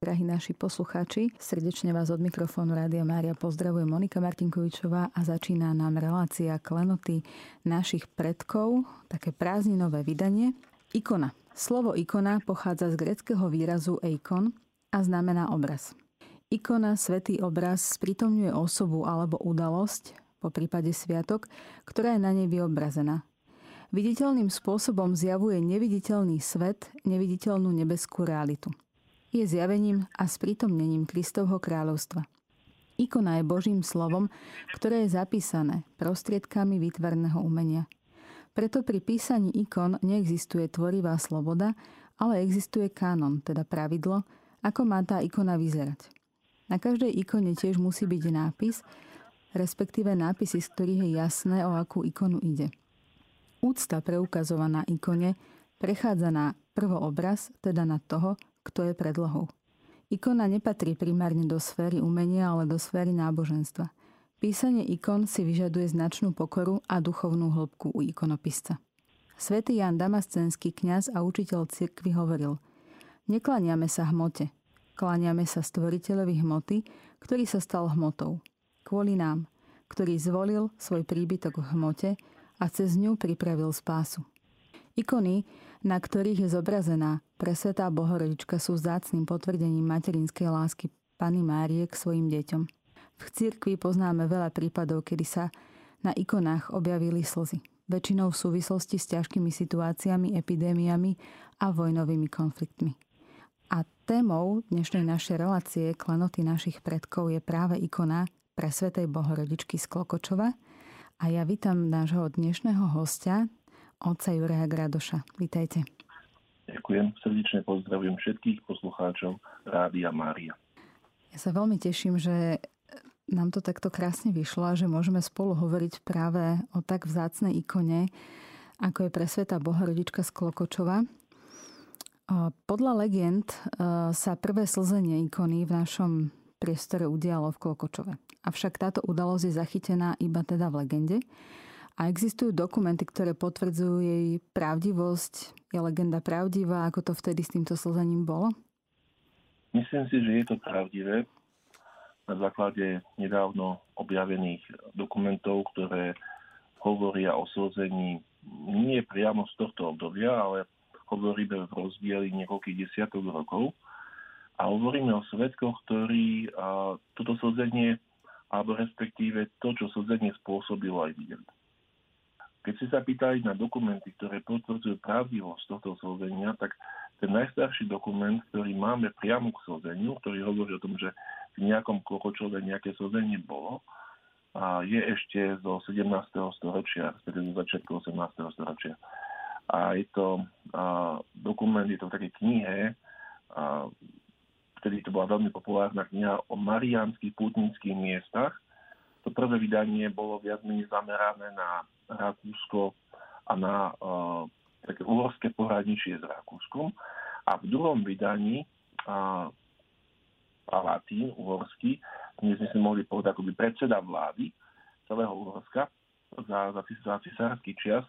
Drahí naši poslucháči, srdečne vás od mikrofónu Rádia Mária pozdravuje Monika Martinkovičová a začína nám relácia klenoty našich predkov, také prázdninové vydanie. Ikona. Slovo ikona pochádza z greckého výrazu eikon a znamená obraz. Ikona, svetý obraz, sprítomňuje osobu alebo udalosť, po prípade sviatok, ktorá je na nej vyobrazená. Viditeľným spôsobom zjavuje neviditeľný svet, neviditeľnú nebeskú realitu je zjavením a sprítomnením Kristovho kráľovstva. Ikona je Božím slovom, ktoré je zapísané prostriedkami výtvarného umenia. Preto pri písaní ikon neexistuje tvorivá sloboda, ale existuje kánon, teda pravidlo, ako má tá ikona vyzerať. Na každej ikone tiež musí byť nápis, respektíve nápisy, z ktorých je jasné, o akú ikonu ide. Úcta preukazovaná ikone prechádza na prvoobraz, teda na toho, kto je predlohou. Ikona nepatrí primárne do sféry umenia, ale do sféry náboženstva. Písanie ikon si vyžaduje značnú pokoru a duchovnú hĺbku u ikonopisca. Svetý Jan Damascenský kňaz a učiteľ cirkvy hovoril Neklaniame sa hmote, klaniame sa stvoriteľovi hmoty, ktorý sa stal hmotou. Kvôli nám, ktorý zvolil svoj príbytok v hmote a cez ňu pripravil spásu. Ikony na ktorých je zobrazená presvetá Bohorodička sú vzácným potvrdením materinskej lásky Pany Márie k svojim deťom. V cirkvi poznáme veľa prípadov, kedy sa na ikonách objavili slzy. Väčšinou v súvislosti s ťažkými situáciami, epidémiami a vojnovými konfliktmi. A témou dnešnej našej relácie klenoty našich predkov je práve ikona presvetej Bohorodičky z Klokočova. A ja vítam nášho dnešného hostia, otca Juraja Gradoša. Vítajte. Ďakujem, srdečne pozdravujem všetkých poslucháčov Rádia Mária. Ja sa veľmi teším, že nám to takto krásne vyšlo že môžeme spolu hovoriť práve o tak vzácnej ikone, ako je presveta Bohorodička z Klokočova. Podľa legend sa prvé slzenie ikony v našom priestore udialo v Klokočove. Avšak táto udalosť je zachytená iba teda v legende. A existujú dokumenty, ktoré potvrdzujú jej pravdivosť? Je legenda pravdivá? Ako to vtedy s týmto slzením bolo? Myslím si, že je to pravdivé na základe nedávno objavených dokumentov, ktoré hovoria o slzení nie priamo z tohto obdobia, ale hovoríme v rozdieli niekoľkých desiatok rokov. A hovoríme o svetkoch, ktorí toto slzenie, alebo respektíve to, čo slzenie spôsobilo, aj videli. Keď si sa pýtali na dokumenty, ktoré potvrdzujú pravdivosť tohto slzenia, tak ten najstarší dokument, ktorý máme priamo k slzeniu, ktorý hovorí o tom, že v nejakom Klokočove nejaké slzenie bolo, a je ešte zo 17. storočia, respektíve zo začiatku 18. storočia. A je to a, dokument, je to v takej knihe, a, vtedy to bola veľmi populárna kniha o mariánskych pútnických miestach. To prvé vydanie bolo viac menej zamerané na Rakúsko a na uh, také uhorské pohraničie s Rakúskom. A v druhom vydaní uh, Palatín uhorský, dnes sme si mohli povedať akoby predseda vlády celého Uhorska za, za, za cisársky čas,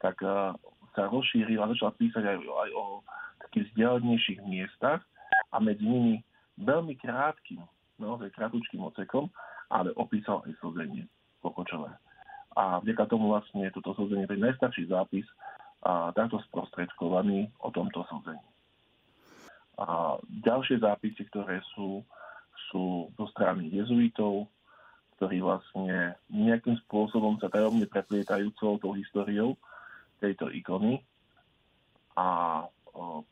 tak uh, sa rozšíril a začal písať aj, aj o takých vzdialenejších miestach a medzi nimi veľmi krátkým, naozaj krátkučkým ocekom, ale opísal aj slzenie Pokočové a vďaka tomu vlastne toto súdenie je najstarší zápis a takto sprostredkovaný o tomto súdení. A ďalšie zápisy, ktoré sú, sú zo strany jezuitov, ktorí vlastne nejakým spôsobom sa tajomne preplietajú celou tou históriou tejto ikony a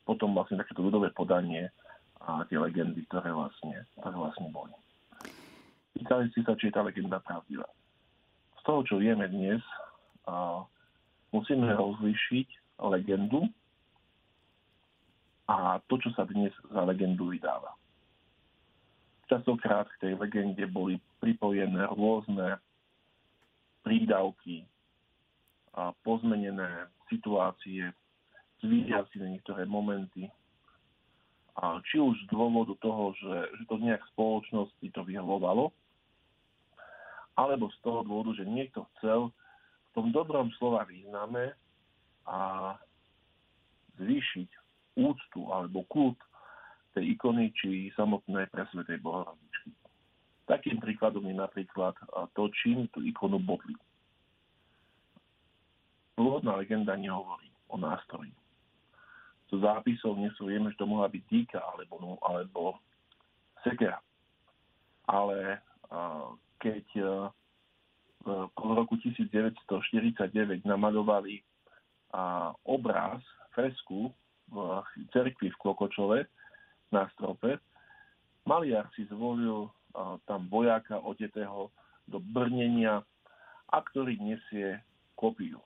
potom vlastne takéto ľudové podanie a tie legendy, ktoré vlastne, ktoré vlastne boli. Pýtali si sa, či je tá legenda pravdivá toho, čo vieme dnes, a musíme rozlíšiť legendu a to, čo sa dnes za legendu vydáva. Častokrát k tej legende boli pripojené rôzne prídavky, a pozmenené situácie, si niektoré momenty. A či už z dôvodu toho, že, že to nejak spoločnosti to vyhovovalo, alebo z toho dôvodu, že niekto chcel v tom dobrom slova význame a zvýšiť úctu alebo kult tej ikony či samotnej presvetej Bohorodičky. Takým príkladom je napríklad to, čím tú ikonu bodli. Pôvodná legenda nehovorí o nástroji. Z zápisov nesú vieme, že to mohla byť dýka alebo, alebo sekera. Ale keď v roku 1949 namalovali obraz, fresku v cerkvi v Klokočove na strope, maliar si zvolil tam vojáka odetého do brnenia a ktorý nesie kopiu.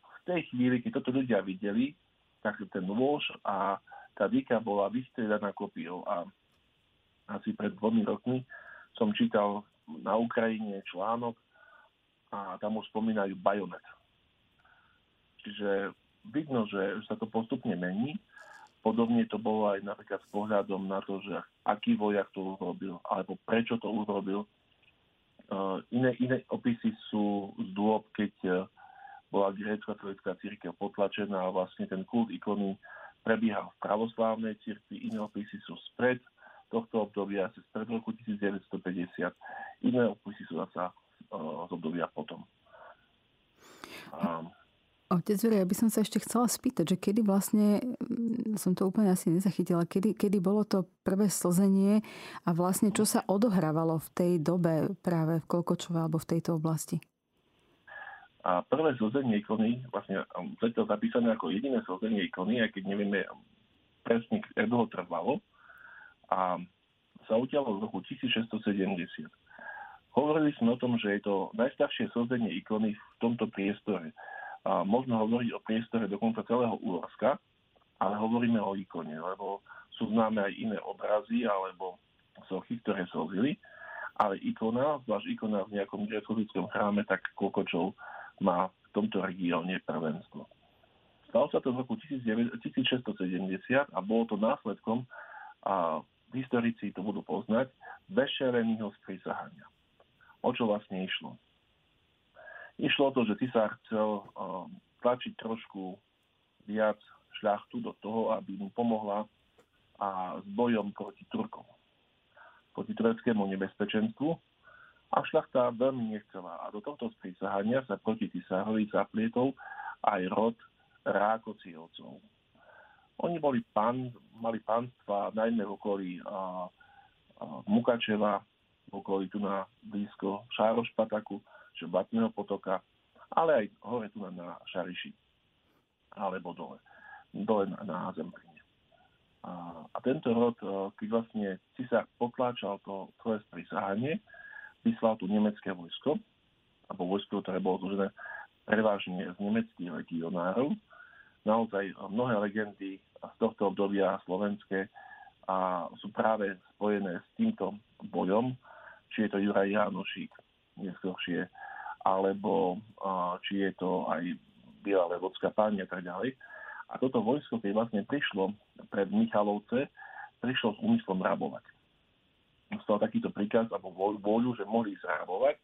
V tej chvíli, keď toto ľudia videli, tak ten nôž a tá dýka bola vystriedaná kopiou a asi pred dvomi rokmi som čítal na Ukrajine článok a tam už spomínajú bajonet. Čiže vidno, že sa to postupne mení. Podobne to bolo aj napríklad s pohľadom na to, že aký vojak to urobil, alebo prečo to urobil. Uh, iné, iné opisy sú z dôb, keď uh, bola grécko-katolická církev potlačená a vlastne ten kult ikony prebiehal v pravoslávnej církvi. Iné opisy sú spred tohto obdobia, asi spred roku 1950. Iné opisy sú zase uh, z obdobia potom. Um, Otec Veri, ja by som sa ešte chcela spýtať, že kedy vlastne, mm, som to úplne asi nezachytila, kedy, kedy bolo to prvé slzenie a vlastne čo sa odohrávalo v tej dobe práve v Kolkočove alebo v tejto oblasti? A prvé slzenie ikony, vlastne um, to zapísané ako jediné slzenie ikony, aj keď nevieme presne, ako dlho trvalo, a sa udialo v roku 1670. Hovorili sme o tom, že je to najstaršie slzenie ikony v tomto priestore a možno hovoriť o priestore dokonca celého Úorska, ale hovoríme o ikone, lebo sú známe aj iné obrazy alebo sochy, ktoré slzili, ale ikona, zvlášť ikona v nejakom grecko chráme, tak Kokočov má v tomto regióne prvenstvo. Stalo sa to v roku 1670 a bolo to následkom, a historici to budú poznať, vešereného sprísahania. O čo vlastne išlo? Išlo o to, že cisár chcel um, tlačiť trošku viac šľachtu do toho, aby mu pomohla a s bojom proti Turkom, proti tureckému nebezpečenstvu. A šľachta veľmi nechcela. A do tohto sprísahania sa proti cisárovi zaplietol aj rod Rákocievcov. Oni boli pán, mali pánstva najmä v okolí a, a Mukačeva, v okolí tu na blízko Šárošpataku, Batného potoka, ale aj hore tu na Šariši, alebo dole, dole na, na Zemplíne. A, a tento rod, e, keď vlastne cisár potláčal to svoje sprísahanie, vyslal tu nemecké vojsko, alebo vojsko, ktoré bolo zložené prevažne z nemeckých legionárov. Naozaj mnohé legendy z tohto obdobia slovenské a sú práve spojené s týmto bojom, či je to Juraj Janošík, neskôršie alebo či je to aj Biela Levodská páni a tak ďalej. A toto vojsko, keď vlastne prišlo pred Michalovce, prišlo s úmyslom rabovať. Stal takýto príkaz alebo voľu, že mohli zrabovať,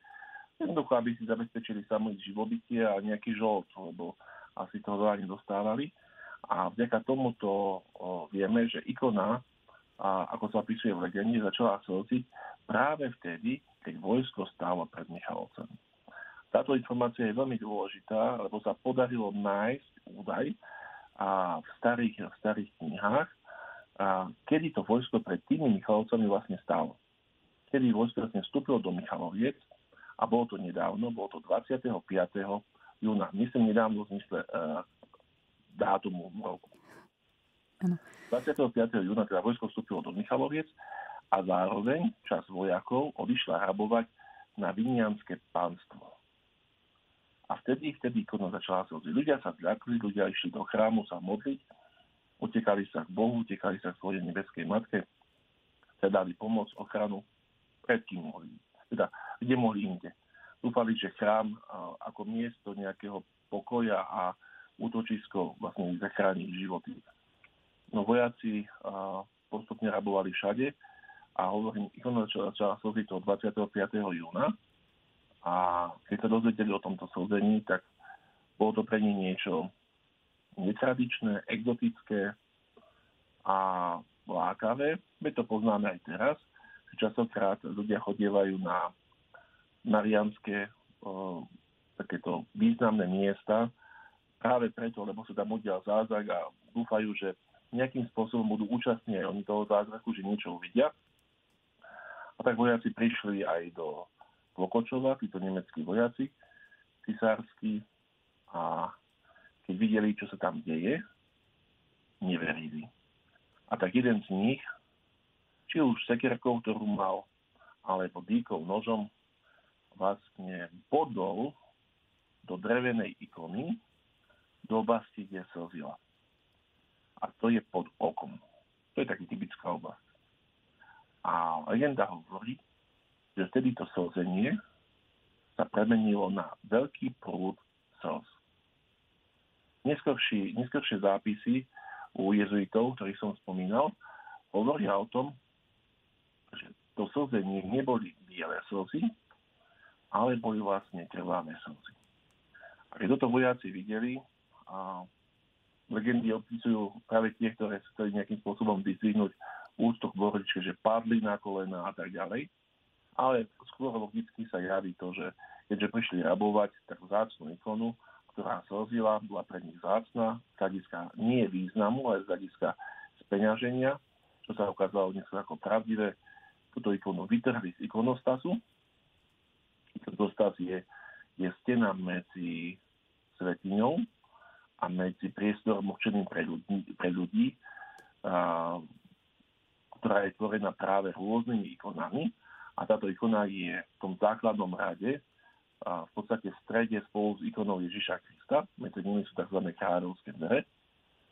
jednoducho, aby si zabezpečili samý živobytie a nejaký žolt, lebo asi toho veľa nedostávali. A vďaka tomuto vieme, že ikona, ako sa opisuje v legende, začala slziť práve vtedy, keď vojsko stálo pred Michalovcem. Táto informácia je veľmi dôležitá, lebo sa podarilo nájsť údaj a v starých, v starých knihách, a kedy to vojsko pred tými Michalovcami vlastne stalo. Kedy vojsko vlastne vstúpilo do Michaloviec a bolo to nedávno, bolo to 25. júna. Myslím nedávno v zmysle uh, dátumu roku. Ano. 25. júna teda vojsko vstúpilo do Michaloviec a zároveň čas vojakov odišla hrabovať na Vinianské pánstvo. A vtedy, vtedy ikona začala slziť. Ľudia sa zľakli, ľudia išli do chrámu sa modliť, utekali sa k Bohu, utekali sa k svojej nebeskej matke, sa dali pomoc, ochranu, pred kým mohli. Teda, kde mohli inde. Dúfali, že chrám ako miesto nejakého pokoja a útočisko vlastne zachráni životy. No vojaci postupne rabovali všade a hovorím, ikona začala, slziť toho 25. júna a keď sa dozvedeli o tomto slzení, tak bolo to pre nich niečo netradičné, exotické a lákavé, my to poznáme aj teraz, že častokrát ľudia chodievajú na marianské takéto významné miesta práve preto, lebo sa tam udial zázrak a dúfajú, že nejakým spôsobom budú účastní aj oni toho zázraku, že niečo uvidia. A tak vojaci prišli aj do Klokočova, títo nemeckí vojaci, cisársky, a keď videli, čo sa tam deje, neverili. A tak jeden z nich, či už sekerkou, ktorú mal, alebo dýkou nožom, vlastne bodol do drevenej ikony, do oblasti, kde slzila. A to je pod okom. To je taký typická oblasť. A legenda hovorí, že vtedy to slzenie sa premenilo na veľký prúd slz. Neskôršie zápisy u jezuitov, ktorých som spomínal, hovoria o tom, že to slzenie neboli biele slzy, ale boli vlastne krvavé slzy. A keď toto vojaci videli, a legendy opisujú práve tie, ktoré sa chceli nejakým spôsobom vyzvihnúť úctu k Bohoričke, že padli na kolena a tak ďalej. Ale skôr logicky sa javí to, že keďže prišli rabovať tak vzácnú ikonu, ktorá slzila, bola pre nich zácna, z hľadiska nie významu, ale z hľadiska speňaženia, čo sa ukázalo dnes ako pravdivé. Túto ikonu vytrhli z ikonostasu. Ikonostas je, je stena medzi svetiňou a medzi priestorom určeným pre ľudí, pre ľudí a, ktorá je tvorená práve rôznymi ikonami. A táto ikona je v tom základnom rade v podstate v strede spolu s ikonou Ježiša Krista. Medzi nimi sú tzv. kráľovské dvere,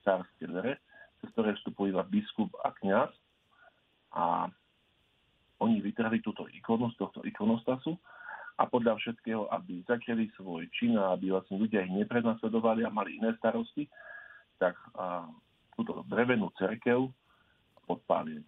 cárske dvere, cez ktoré vstupujú iba biskup a kňaz. A oni vytrhli túto ikonu z tohto ikonostasu a podľa všetkého, aby zakryli svoj čin a aby vlastne ľudia ich neprenasledovali a mali iné starosti, tak a, túto drevenú cerkev podpálili.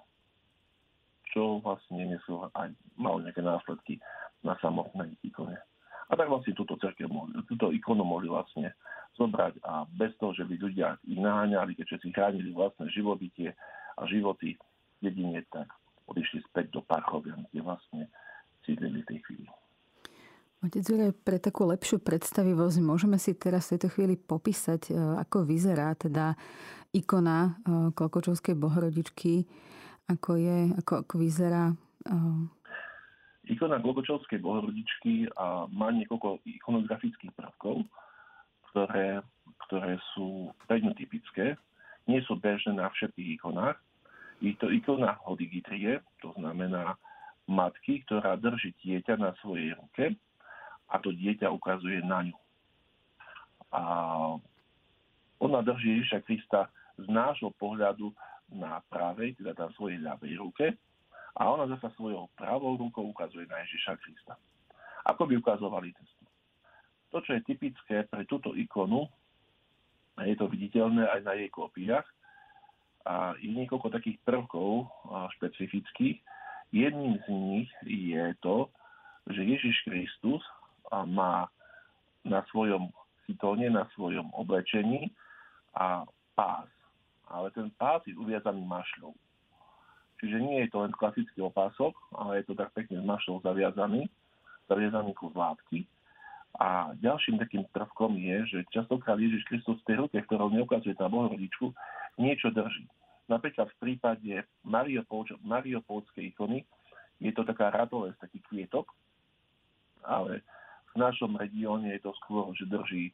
Čo vlastne nesú aj malo nejaké následky na samotnej ikone. A tak vlastne túto cerkev túto ikonu mohli vlastne zobrať a bez toho, že by ľudia ich naháňali, keďže si chránili vlastné živobytie a životy v dedine, tak odišli späť do Parchovian, kde vlastne sídlili tej chvíli. Otec Juraj, pre takú lepšiu predstavivosť môžeme si teraz v tejto chvíli popísať, e, ako vyzerá teda ikona e, Klokočovskej bohorodičky, ako je, ako, ako vyzerá e, Ikona Globočovskej bohorodičky má niekoľko ikonografických prvkov, ktoré, ktoré sú veľmi typické. Nie sú bežné na všetkých ikonách. Je to ikona Hodigitrie, to znamená matky, ktorá drží dieťa na svojej ruke a to dieťa ukazuje na ňu. A ona drží Ježiša Krista z nášho pohľadu na pravej, teda na svojej ľavej ruke a ona zase svojou pravou rukou ukazuje na Ježiša Krista. Ako by ukazovali cestu? To, čo je typické pre túto ikonu, je to viditeľné aj na jej kópiách, a je niekoľko takých prvkov špecifických. Jedným z nich je to, že Ježiš Kristus má na svojom cytóne, na svojom oblečení a pás. Ale ten pás je uviazaný mašľou. Čiže nie je to len klasický opások, ale je to tak pekne mašou zaviazaný, zaviazaný kus látky. A ďalším takým prvkom je, že častokrát Ježiš Kristus v tej ruke, ktorou neukazuje na Bohorodičku, niečo drží. Napríklad v prípade Mariopolskej ikony je to taká radolesť, taký kvietok, ale v našom regióne je to skôr, že drží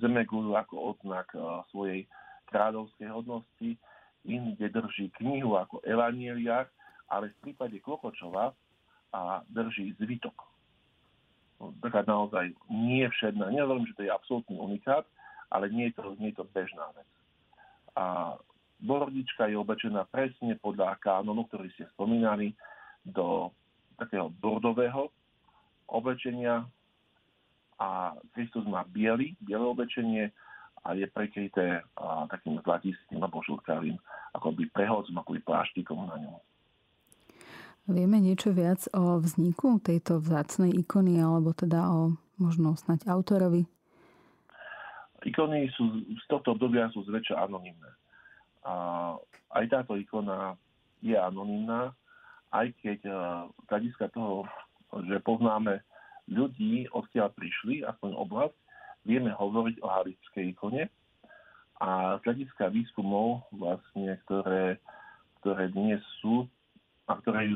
zemegulu ako odznak svojej kráľovskej hodnosti inde drží knihu ako Evangeliák, ale v prípade Klokočova a drží zvytok. No, taká naozaj nie všedná. Nehovorím, že to je absolútny unikát, ale nie je to, nie je to bežná vec. A Borodička je oblečená presne podľa kánonu, ktorý ste spomínali, do takého bordového oblečenia a Kristus má biely, biele oblečenie a je prekryté a, takým zlatistým alebo žltkavým akoby prehodzom, akoby pláštikom na ňom. Vieme niečo viac o vzniku tejto vzácnej ikony, alebo teda o možno snať autorovi? Ikony sú, z tohto obdobia sú zväčša anonimné. a aj táto ikona je anonimná, aj keď uh, z hľadiska toho, že poznáme ľudí, odkiaľ prišli, aspoň oblasť, vieme hovoriť o halickej ikone. A z hľadiska výskumov, vlastne, ktoré, ktoré dnes sú a ktoré,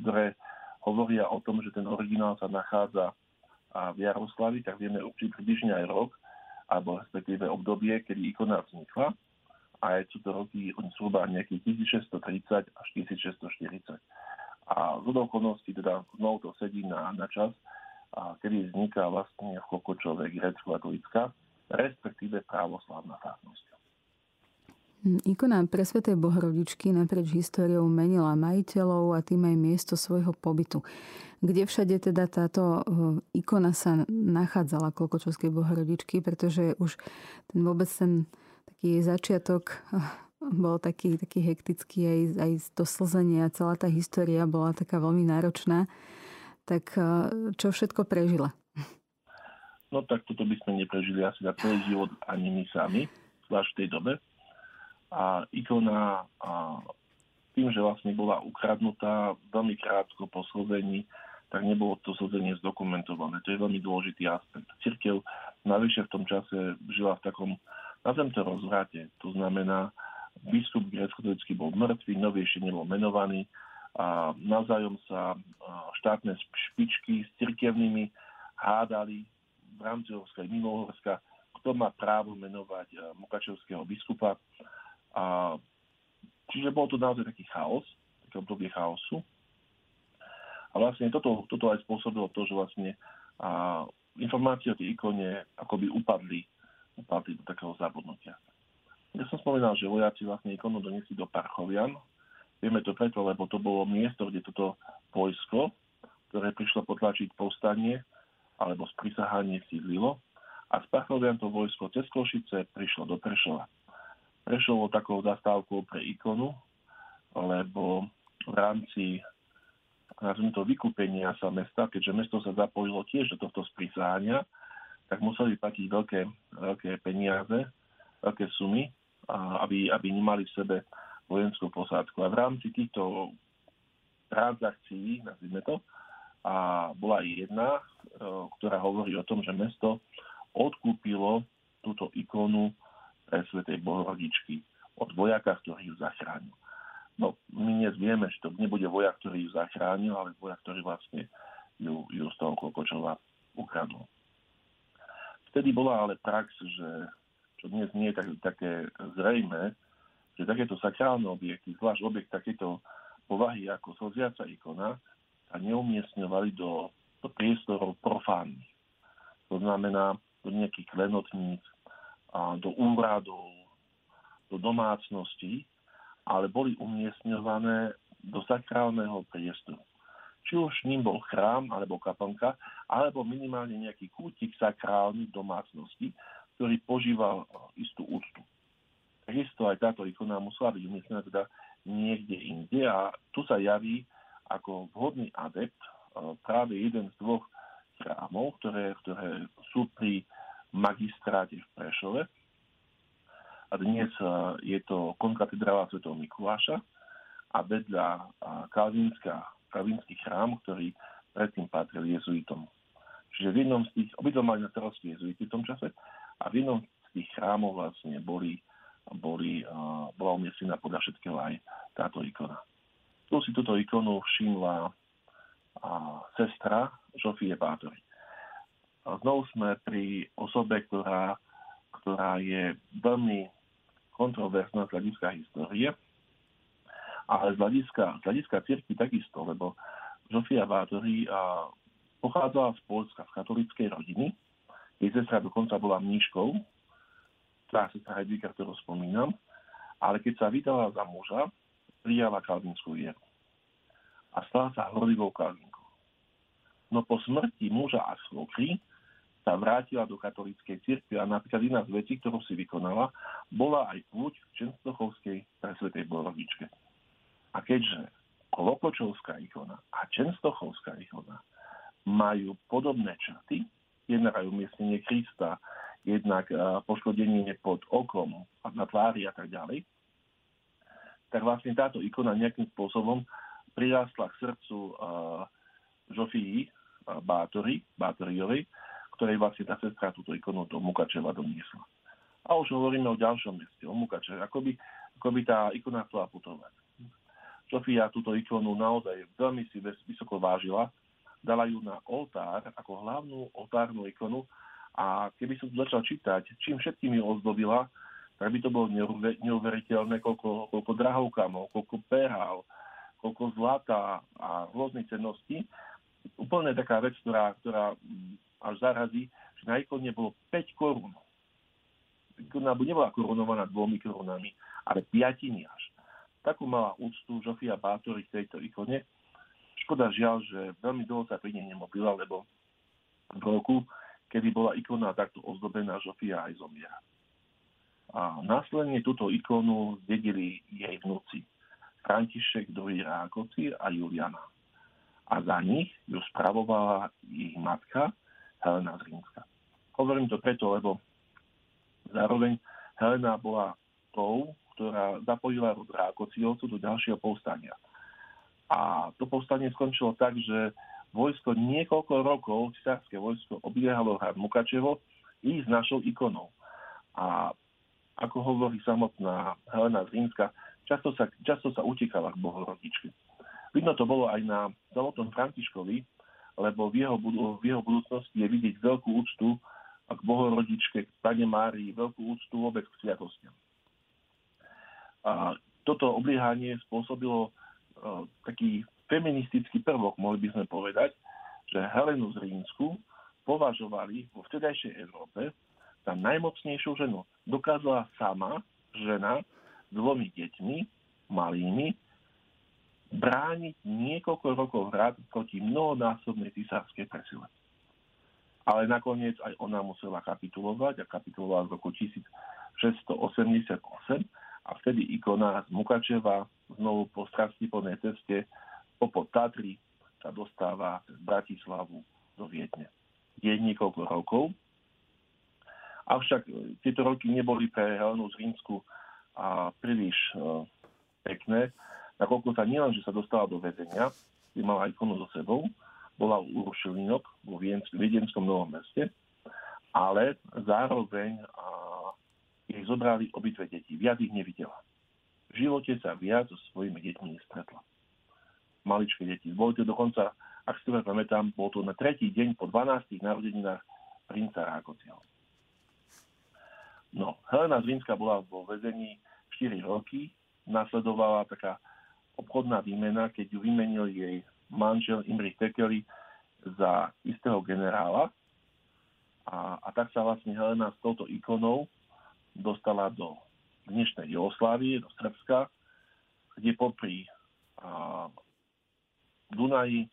ktoré hovoria o tom, že ten originál sa nachádza v Jaroslavi, tak vieme určiť približne aj rok, alebo respektíve obdobie, kedy ikona vznikla. A sú to roky zhruba nejakých 1630 až 1640. A z okolností teda znovu to sedí na, na čas, a kedy vzniká vlastne v Kokočove grecko-katolická, respektíve právoslávna farnosť. Hm, ikona presvetej Bohorodičky naprieč históriou menila majiteľov a tým aj miesto svojho pobytu. Kde všade teda táto eh, ikona sa nachádzala Kolkočovskej Bohorodičky, pretože už ten vôbec ten taký začiatok eh, bol taký, taký hektický, aj, aj to slzenie a celá tá história bola taká veľmi náročná. Tak eh, čo všetko prežila? No tak toto by sme neprežili asi na celý život ani my sami, zvlášť v tej dobe a ikona a tým, že vlastne bola ukradnutá veľmi krátko po slzení, tak nebolo to slzenie zdokumentované. To je veľmi dôležitý aspekt. Cirkev navyše v tom čase žila v takom, nazvem to rozvrate. To znamená, biskup grecko bol mŕtvý, nový ešte nebol menovaný a navzájom sa štátne špičky s cirkevnými hádali v rámci Horska i mimo Horska, kto má právo menovať Mukačevského biskupa a, čiže bol to naozaj taký chaos, také obdobie chaosu. A vlastne toto, toto aj spôsobilo to, že vlastne a, informácie o tej ikone akoby upadli, upadli do takého zabudnutia. Ja som spomínal, že vojaci vlastne ikonu doniesli do Parchovian. Vieme to preto, lebo to bolo miesto, kde toto vojsko, ktoré prišlo potlačiť povstanie alebo sprisahanie sídlilo. A z Parchovian to vojsko cez Košice prišlo do Prešova. Prešovo takou zastávkou pre ikonu, lebo v rámci nazvime to vykúpenia sa mesta, keďže mesto sa zapojilo tiež do tohto sprísáhania, tak museli platiť veľké, veľké peniaze, veľké sumy, aby, aby nemali v sebe vojenskú posádku. A v rámci týchto transakcií, nazvime to, a bola aj jedna, e, ktorá hovorí o tom, že mesto odkúpilo túto ikonu pre Svetej Bohorodičky od vojaka, ktorý ju zachránil. No, my dnes vieme, že to nebude vojak, ktorý ju zachránil, ale vojak, ktorý vlastne ju, ju z toho Klokočova ukradol. Vtedy bola ale prax, že čo dnes nie je tak, také zrejme, že takéto sakrálne objekty, zvlášť objekt takéto povahy ako slziaca ikona, sa neumiestňovali do, priestorov profánnych. To znamená do nejakých klenotníc, do úradov, do domácností, ale boli umiestňované do sakrálneho priestoru. Či už ním bol chrám alebo kaplnka, alebo minimálne nejaký kútik sakrálny v domácnosti, ktorý požíval istú úctu. Takisto aj táto ikona musela byť umiestnená teda niekde inde a tu sa javí ako vhodný adept práve jeden z dvoch chrámov, ktoré, ktoré sú pri magistráte v Prešove. A dnes je to konkatedrála Sv. Mikuláša a vedľa kalvínsky chrám, ktorý predtým patril jezuitom. Čiže v jednom z tých, obidva mali na starosti jezuity v tom čase, a v jednom z tých chrámov vlastne boli, boli, bola umiestnená podľa všetkého aj táto ikona. Tu si túto ikonu všimla sestra Žofie Bátory. Znovu sme pri osobe, ktorá, ktorá je veľmi kontroverzná z hľadiska histórie, ale z hľadiska, z hľadiska cirkvi takisto, lebo Zofia Vátory pochádzala z Polska z katolíckej rodiny. Jej sestra dokonca bola mníškou, tá sestra Hedvika, ktorú spomínam, ale keď sa vydala za muža, prijala kalvinskú vieru a stala sa horlivou kalvinkou. No po smrti muža a svokry sa vrátila do katolíckej cirkvi a napríklad jedna z vecí, ktorú si vykonala, bola aj púť v Čenstochovskej presvetej Borovničke. A keďže Klopočovská ikona a Čenstochovská ikona majú podobné črty, jednak aj umiestnenie Krista, jednak poškodenie pod okom, na tvári a tak ďalej, tak vlastne táto ikona nejakým spôsobom prirástla k srdcu Žofii uh, Bátory, Bátoriovej, ktorej vlastne tá sestra túto ikonu do Mukačeva doniesla. A už hovoríme o ďalšom meste, o Mukačeve, ako by, ako by tá ikona chcela putovať. Sofia túto ikonu naozaj veľmi si vysoko vážila, dala ju na oltár ako hlavnú oltárnu ikonu a keby som začal čítať, čím všetkým ju ozdobila, tak by to bolo neuveriteľné, koľko, koľko drahovkamov, koľko perál, koľko zlata a rôznych cenností. Úplne taká vec, ktorá, ktorá až zarazí, že na ikone bolo 5 korún. Ikona nebola korunovaná dvomi korunami, ale piatimi až. Takú mala úctu Žofia Bátory v tejto ikone. Škoda žiaľ, že veľmi dlho sa pri nej nemobila, lebo v roku, kedy bola ikona takto ozdobená, Žofia aj zomiera. A následne túto ikonu zdedili jej vnúci. František II. Rákoci a Juliana. A za nich ju spravovala ich matka Helena Zrínska. Hovorím to preto, lebo zároveň Helena bola tou, ktorá zapojila rod do ďalšieho povstania. A to povstanie skončilo tak, že vojsko niekoľko rokov, cisárske vojsko, obiehalo hrad Mukačevo i s našou ikonou. A ako hovorí samotná Helena Zrínska, často sa, často sa utekala k Bohorodičke. Vidno to bolo aj na samotnom Františkovi, lebo v jeho, v jeho budúcnosti je vidieť veľkú úctu k Bohorodičke, k Pane Márii, veľkú úctu vôbec k sviatostiam. A toto obliehanie spôsobilo uh, taký feministický prvok, mohli by sme povedať, že Helenu Zrínsku považovali vo vtedajšej Európe za najmocnejšiu ženu. Dokázala sama žena s dvomi deťmi, malými, brániť niekoľko rokov hrad proti mnohonásobnej cisárskej presile. Ale nakoniec aj ona musela kapitulovať a kapitulovala v roku 1688 a vtedy ikona z Mukačeva znovu po strastipolnej ceste popod Tatry sa dostáva z Bratislavu do Viedne. Je niekoľko rokov Avšak e, tieto roky neboli pre Helenu z Rímsku a príliš uh, pekné, nakoľko sa nielen, že sa dostala do väzenia, kde mala ikonu so sebou, bola u Uršelinok vo Viedenskom Novom meste, ale zároveň uh, jej zobrali obidve deti. Viac ich nevidela. V živote sa viac so svojimi deťmi nestretla. Maličké deti. Boli to dokonca, ak si to pamätám, bol to na tretí deň po 12 narodeninách princa Rákociho. No, Helena Zrímska bola vo väzení 4 roky, nasledovala taká obchodná výmena, keď ju vymenil jej manžel Imrich Tekeli za istého generála. A, a tak sa vlastne Helena s touto ikonou dostala do dnešnej Jugoslávie, do Srbska, kde popri a, Dunaji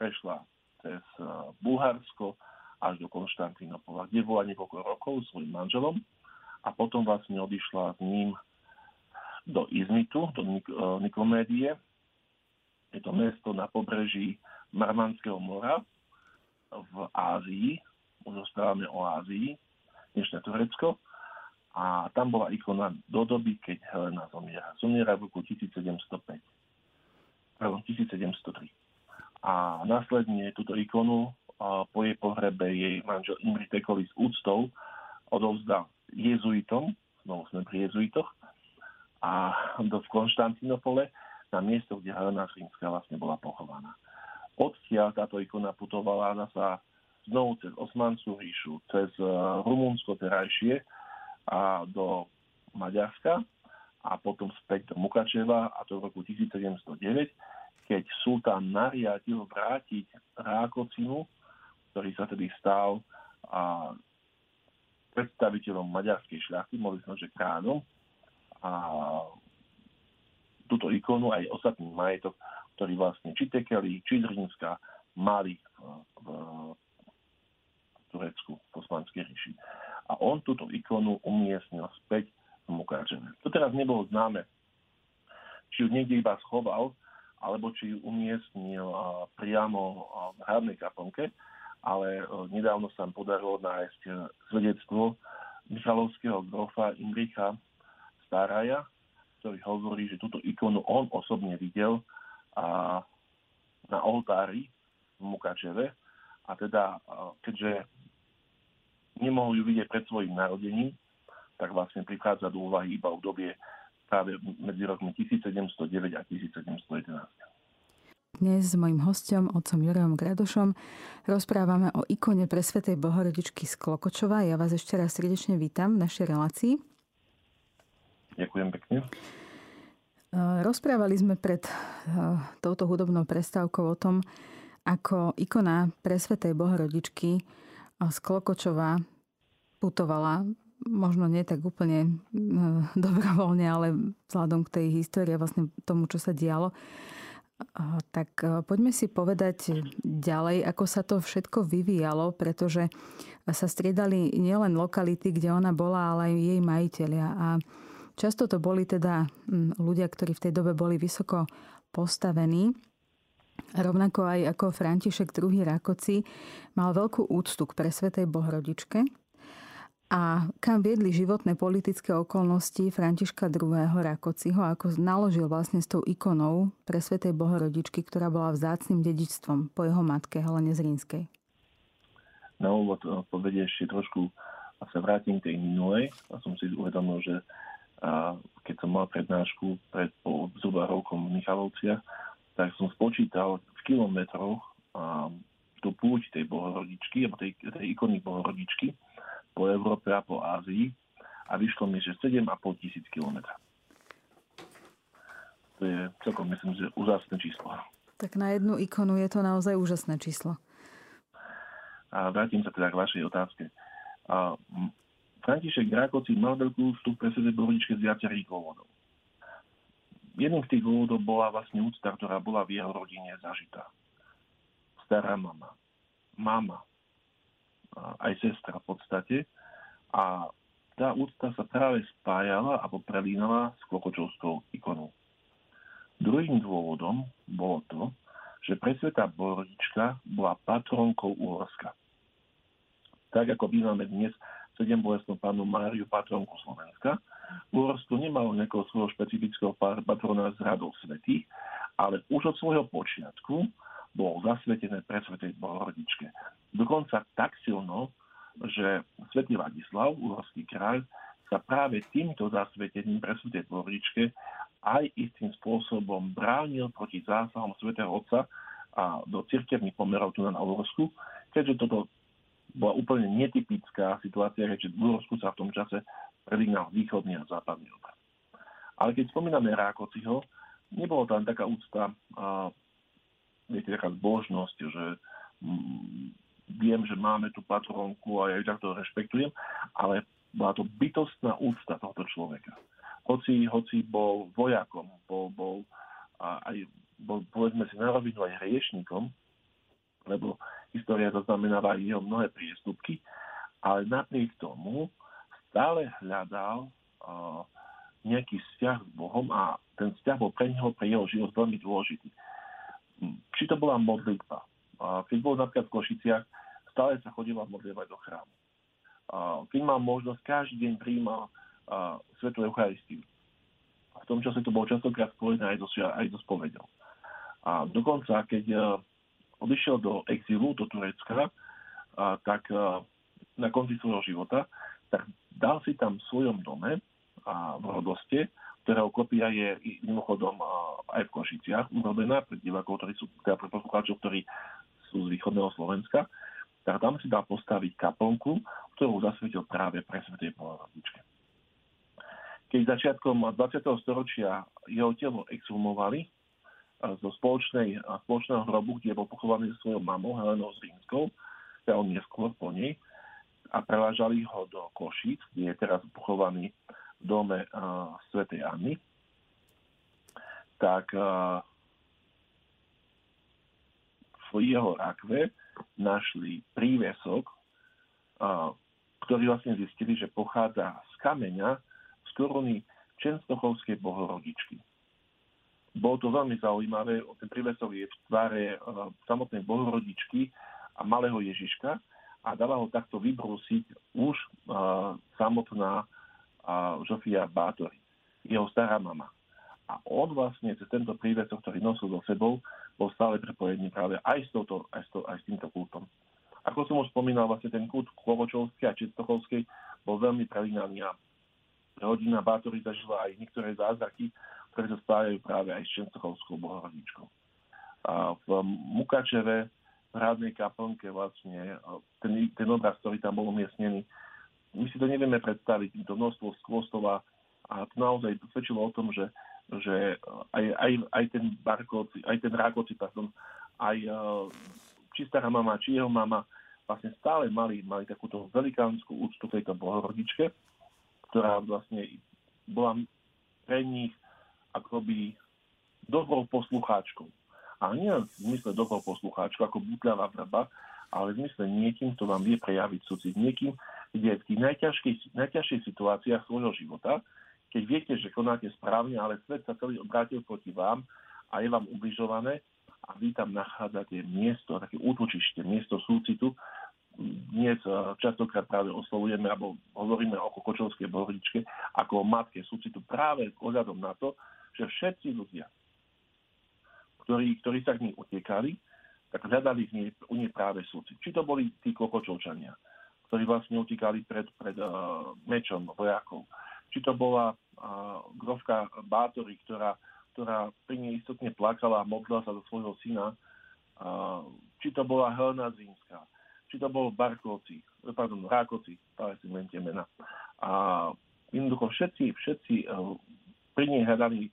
prešla cez a, Bulharsko až do Konštantínopola, kde bola niekoľko rokov svojim manželom a potom vlastne odišla s ním do Izmitu, do Nik- e, Nikomédie. Je to mesto na pobreží Marmanského mora v Ázii. Už ostávame o Ázii, dnešné Turecko. A tam bola ikona do doby, keď Helena zomiera. Zomiera v roku 1705. Pardon, 1703. A následne túto ikonu po jej pohrebe jej manžel Imri Tekoli s úctou odovzdal jezuitom, znovu sme pri jezuitoch, a do Konštantinopole, na miesto, kde Helena Rímska vlastne bola pochovaná. Odtiaľ táto ikona putovala sa znovu cez Osmanskú ríšu, cez e, Rumunsko terajšie a do Maďarska a potom späť do Mukačeva a to v roku 1709, keď sultán nariadil vrátiť Rákocinu, ktorý sa tedy stal a predstaviteľom maďarskej šľachty, mohli sme, že kránom, a túto ikonu aj ostatný majetok, ktorý vlastne či Tekeli, či Zrínska mali v, v Turecku, v Osmanskej ríši. A on túto ikonu umiestnil späť v Mukáčeve. To teraz nebolo známe, či ju niekde iba schoval, alebo či ju umiestnil priamo v hradnej kaponke, ale e, nedávno sa podarilo nájsť e, svedectvo Michalovského grofa Imricha Staraja, ktorý hovorí, že túto ikonu on osobne videl a, na oltári v Mukačeve a teda keďže nemohol ju vidieť pred svojim narodením, tak vlastne prichádza do úvahy iba v dobie práve medzi rokmi 1709 a 1711. Dnes s mojim hostom, otcom Jurajom Gradošom, rozprávame o ikone pre Svetej Bohorodičky z Klokočova. Ja vás ešte raz srdečne vítam v našej relácii. Ďakujem pekne. Rozprávali sme pred touto hudobnou prestávkou o tom, ako ikona pre Svetej Bohorodičky z Klokočova putovala možno nie tak úplne dobrovoľne, ale vzhľadom k tej histórii a vlastne tomu, čo sa dialo tak e, poďme si povedať ďalej, ako sa to všetko vyvíjalo, pretože sa striedali nielen lokality, kde ona bola, ale aj jej majiteľia. A často to boli teda ľudia, ktorí v tej dobe boli vysoko postavení. Rovnako aj ako František II. Rakoci mal veľkú úctu k presvetej Bohrodičke, a kam viedli životné politické okolnosti Františka II. Rakociho, ako naložil vlastne s tou ikonou pre Svetej Bohorodičky, ktorá bola vzácným dedičstvom po jeho matke Helene Zrínskej. Na úvod eh, povedie ešte trošku a sa vrátim k tej minulej. A som si uvedomil, že a keď som mal prednášku pred po zhruba rokom v Michalovciach, tak som spočítal v kilometroch a tú púť tej bohorodičky, alebo tej, tej ikony bohorodičky po Európe a po Ázii a vyšlo mi, že 7,5 tisíc kilometrov. To je celkom, myslím, že úžasné číslo. Tak na jednu ikonu je to naozaj úžasné číslo. A vrátim sa teda k vašej otázke. A František Drákoci mal veľkú vstup pre sebe z viacerých dôvodov. Jedným z tých dôvodov bola vlastne úcta, ktorá bola v jeho rodine zažitá. Stará mama, mama, aj sestra v podstate. A tá úcta sa práve spájala alebo prelínala s klokočovskou ikonou. Druhým dôvodom bolo to, že presvetá Borodička bola patronkou Uhorska. Tak ako máme dnes sedem bolestnú pánu Máriu, patronku Slovenska, Uhorsko nemalo nejakého svojho špecifického patrona z radov svetých, ale už od svojho počiatku bolo zasvetené pre Svetej Bohorodičke. Dokonca tak silno, že svätý Ladislav, uhorský kráľ, sa práve týmto zasvetením pre Svetej Bohorodičke aj istým spôsobom bránil proti zásahom svätého Otca a do cirkevných pomerov tu na Uhorsku, keďže toto bola úplne netypická situácia, keďže v Uhorsku sa v tom čase prelínal východný a západný obraz. Ale keď spomíname Rákociho, nebolo tam taká úcta viete, taká zbožnosť, že mm, viem, že máme tú patronku a ja ju takto rešpektujem, ale bola to bytostná úcta tohto človeka. Hoci, hoci bol vojakom, bol, bol a aj bol, povedzme si, na rovinu aj hriešnikom, lebo história zaznamenáva jeho mnohé priestupky, ale napriek tomu stále hľadal uh, nejaký vzťah s Bohom a ten vzťah bol pre neho, pre jeho život veľmi dôležitý či to bola modlitba. Keď bol napríklad v Košiciach, stále sa chodila modlievať do chrámu. Keď mám možnosť, každý deň príjmal Svetú Eucharistiu. A v tom čase to bolo častokrát spojené aj so, aj so spovedou. A dokonca, keď e, odišiel do exilu, do Turecka, tak e, na konci svojho života, tak dal si tam v svojom dome a v Rodoste ktorého kopia je mimochodom aj v Košiciach urobená pre divákov, ktorí sú, teda pre poslucháčov, ktorí sú z východného Slovenska, tak tam si dá postaviť kaplnku, ktorú zasvetil práve pre Svetej Bohorodičke. Keď začiatkom 20. storočia jeho telo exhumovali zo spoločnej, spoločného hrobu, kde bol pochovaný so svojou mamou Helenou Zrínskou, teda on neskôr po nej, a prevážali ho do Košíc, kde je teraz pochovaný dome uh, Svetej Anny, tak uh, v jeho rakve našli prívesok, uh, ktorý vlastne zistili, že pochádza z kameňa z koruny Čenstochovskej bohorodičky. Bolo to veľmi zaujímavé, ten prívesok je v tvare uh, samotnej bohorodičky a malého Ježiška a dala ho takto vybrúsiť už uh, samotná a Žofia Bátory. jeho stará mama. A on vlastne cez tento prívesok, ktorý nosil so sebou, bol stále prepojený práve aj s, touto, aj s, to, aj s týmto kultom. Ako som už spomínal, vlastne ten kult Klovočovský a Čistochovskej bol veľmi pravidelný a rodina Bátory zažila aj niektoré zázraky, ktoré sa spájajú práve aj s Čistochovskou bohorodičkou. A v Mukačeve, v hradnej kaplnke vlastne, ten, ten obraz, ktorý tam bol umiestnený, si to nevieme predstaviť, to množstvo skvostov a to naozaj svedčilo o tom, že že aj, aj, aj ten Barkovci, aj ten Rákovci, pardon, aj uh, či stará mama, či jeho mama vlastne stále mali, mali takúto velikánsku úctu tejto bohorodičke, ktorá vlastne bola pre nich akoby dobrou poslucháčkou. A nie v zmysle dobrou poslucháčkou, ako butľavá vrba, ale v zmysle niekým, kto vám vie prejaviť súcit. Niekým, kde v tých najťažších situáciách svojho života keď viete, že konáte správne, ale svet sa celý obrátil proti vám a je vám ubližované a vy tam nachádzate miesto, také útočište, miesto súcitu. Dnes eh, častokrát práve oslovujeme alebo hovoríme o Kokočovskej bohoričke ako o matke súcitu práve ohľadom na to, že všetci ľudia, ktorí, ktorí sa k nej utekali, tak hľadali v nej, u nej práve súcit. Či to boli tí Kokočovčania, ktorí vlastne utekali pred, pred uh, mečom vojakov, či to bola uh, grovka Bátory, ktorá, ktorá pri nej istotne plakala a modlila sa do svojho syna, uh, či to bola Helena Zímska, či to bol Barkovci, pardon, Rákoci, práve si mente mena. A jednoducho všetci, všetci uh, pri nej hľadali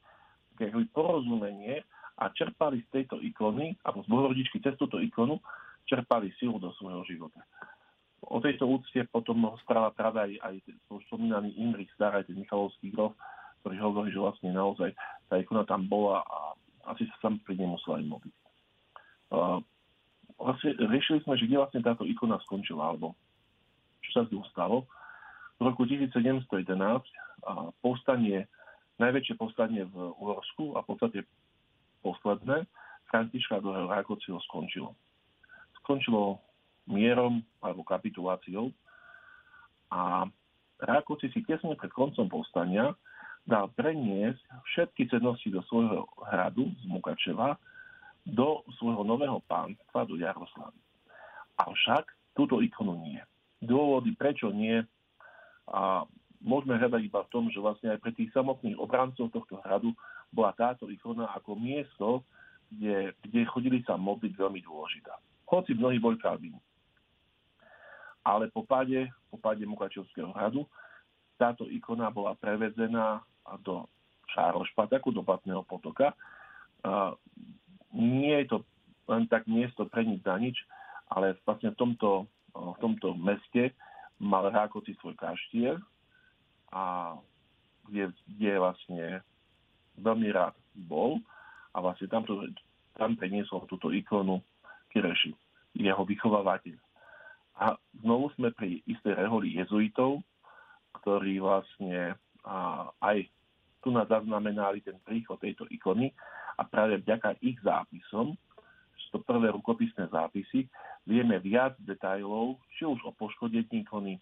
porozumenie a čerpali z tejto ikony, alebo z bohorodičky cez túto ikonu, čerpali silu do svojho života. O tejto úcte potom správa práve aj, aj spomínaný Imrich Staraj, ten Michalovský grof, ktorý hovorí, že vlastne naozaj tá ikona tam bola a asi sa sam pri nej musela aj modliť. Uh, vlastne riešili sme, že kde vlastne táto ikona skončila, alebo čo sa z ňou stalo. V roku 1711 uh, povstanie, najväčšie povstanie v Uhorsku a v podstate posledné, Františka do Rákociho skončilo. Skončilo mierom alebo kapituláciou. A Rákoci si tesne pred koncom povstania dal preniesť všetky cennosti do svojho hradu z Mukačeva do svojho nového pánstva, do Jaroslavy. Avšak túto ikonu nie. Dôvody, prečo nie, a môžeme hľadať iba v tom, že vlastne aj pre tých samotných obrancov tohto hradu bola táto ikona ako miesto, kde, kde chodili sa modliť veľmi dôležitá. Hoci mnohí boli kalvíni ale po páde, po páde Mukačevského hradu táto ikona bola prevedzená do Šárošpataku, do Batného potoka. Nie je to len tak miesto pre nič za nič, ale vlastne v tomto, v tomto meste mal Rákoci svoj kaštier a kde, kde vlastne veľmi rád bol a vlastne tam, tam preniesol túto ikonu Kireši, jeho vychovávateľ. A znovu sme pri istej reholi jezuitov, ktorí vlastne aj tu nás zaznamenali ten príchod tejto ikony a práve vďaka ich zápisom, to prvé rukopisné zápisy, vieme viac detajlov, či už o poškodení ikony,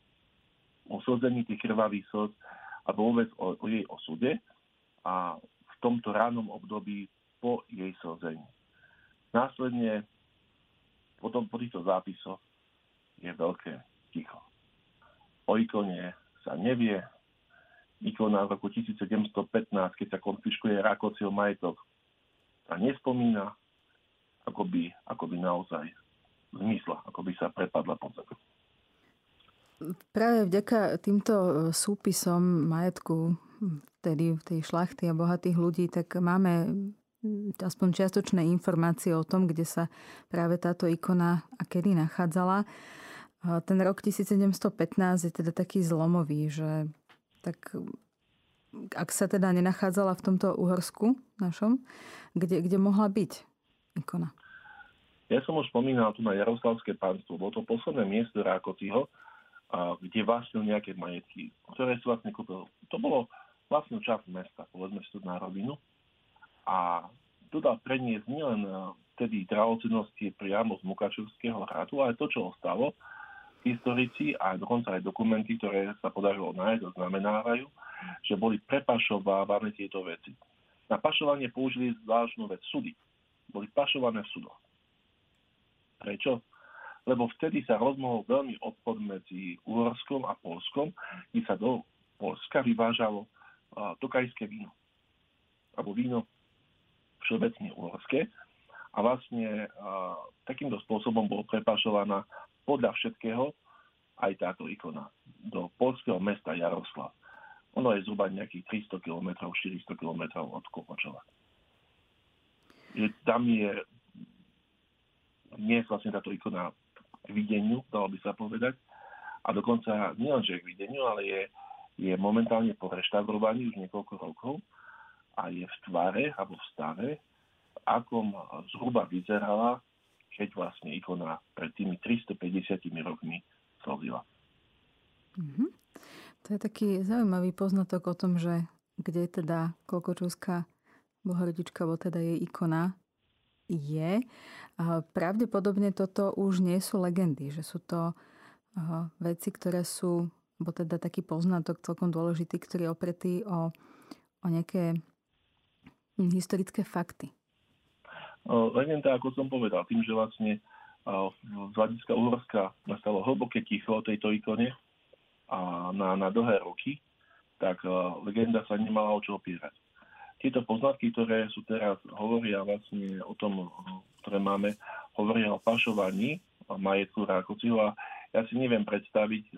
o sodzení tých krvavých slz, alebo vôbec o, o jej osude a v tomto ránom období po jej slzení. Následne potom po týchto zápisoch je veľké ticho. O ikone sa nevie. Ikona v roku 1715, keď sa konfiškuje Rakociho majetok, sa nespomína, ako by, ako by naozaj zmysla, ako by sa prepadla pod zem. Práve vďaka týmto e, súpisom majetku tedy v tej šlachty a bohatých ľudí, tak máme aspoň čiastočné informácie o tom, kde sa práve táto ikona a kedy nachádzala. Ten rok 1715 je teda taký zlomový, že tak ak sa teda nenachádzala v tomto Uhorsku našom, kde, kde mohla byť ikona? Ja som už spomínal tu na Jaroslavské pánstvo. Bolo to posledné miesto Rákociho, kde vlastnil nejaké majetky, ktoré si vlastne kúpil. To bolo vlastnú časť mesta, povedzme si tu na rovinu. A tu dal preniesť nielen tedy drahocenosti priamo z Mukačevského hradu, ale to, čo ostalo, historici a dokonca aj dokumenty, ktoré sa podarilo nájsť, znamenávajú, že boli prepašovávané tieto veci. Na pašovanie použili zvláštnu vec súdy. Boli pašované v súdoch. Prečo? Lebo vtedy sa rozmohol veľmi obchod medzi Uhorskom a Polskom, kde sa do Polska vyvážalo tokajské víno. Alebo víno všeobecne uhorské. A vlastne takýmto spôsobom bol prepašovaná podľa všetkého aj táto ikona do polského mesta Jaroslav. Ono je zhruba nejakých 300 km, 400 km od Kopočova. Tam je, nie je vlastne táto ikona k videniu, dalo by sa povedať. A dokonca nielen, že k videniu, ale je, je momentálne po reštaurovaní už niekoľko rokov a je v tvare alebo v stave, v akom zhruba vyzerala, keď vlastne ikona pred tými 350 rokmi slzila. Mm-hmm. To je taký zaujímavý poznatok o tom, že kde teda Klokočovská bohorodička, alebo teda jej ikona je. Pravdepodobne toto už nie sú legendy, že sú to veci, ktoré sú, alebo teda taký poznatok celkom dôležitý, ktorý je opretý o, o nejaké historické fakty. Legenda, ako som povedal, tým, že vlastne z hľadiska Uhorska nastalo hlboké ticho o tejto ikone a na, na dlhé roky, tak legenda sa nemala o čo opírať. Tieto poznatky, ktoré sú teraz, hovoria vlastne o tom, ktoré máme, hovoria o pašovaní majetku Rákociho a ja si neviem predstaviť,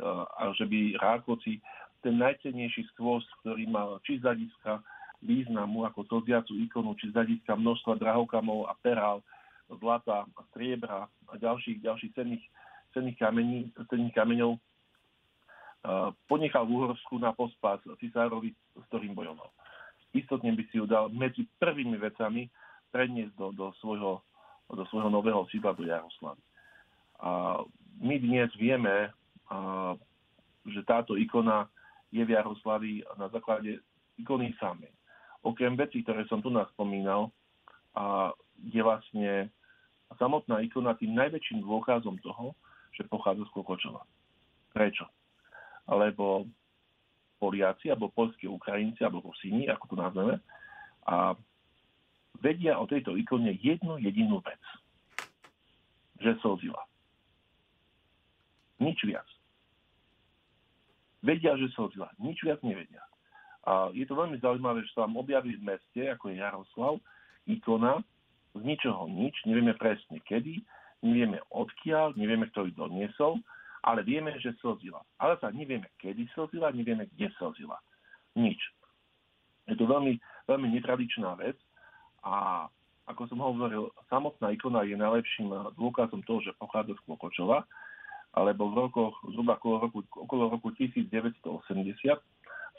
že by Rákoci ten najcennejší skôs, ktorý mal či z hľadiska významu ako slziacu ikonu, či z hľadiska množstva drahokamov a perál, zlata, striebra a ďalších, ďalších cenných, cenných, kamení, cenných kameňov ponechal v Uhorsku na pospas cisárovi, s ktorým bojoval. Istotne by si ju dal medzi prvými vecami predniesť do, do, svojho, do svojho nového sídla do Jaroslavy. A my dnes vieme, a, že táto ikona je v Jaroslavi na základe ikony samej. Okrem vecí, ktoré som tu naspomínal, a je vlastne samotná ikona tým najväčším dôkazom toho, že pochádza z Kokočova. Prečo? Lebo Poliaci, alebo polskí Ukrajinci, alebo Rusíni, ako to nazveme, a vedia o tejto ikone jednu jedinú vec. Že slzila. Nič viac. Vedia, že slzila. Nič viac nevedia. A je to veľmi zaujímavé, že sa vám objaví v meste, ako je Jaroslav, ikona z ničoho nič, nevieme presne kedy, nevieme odkiaľ, nevieme, kto ju doniesol, ale vieme, že slzila. Ale sa nevieme, kedy slzila, nevieme, kde slzila. Nič. Je to veľmi, veľmi netradičná vec a ako som hovoril, samotná ikona je najlepším dôkazom toho, že pochádza z Klokočova, alebo v rokoch, zhruba okolo roku, okolo roku 1980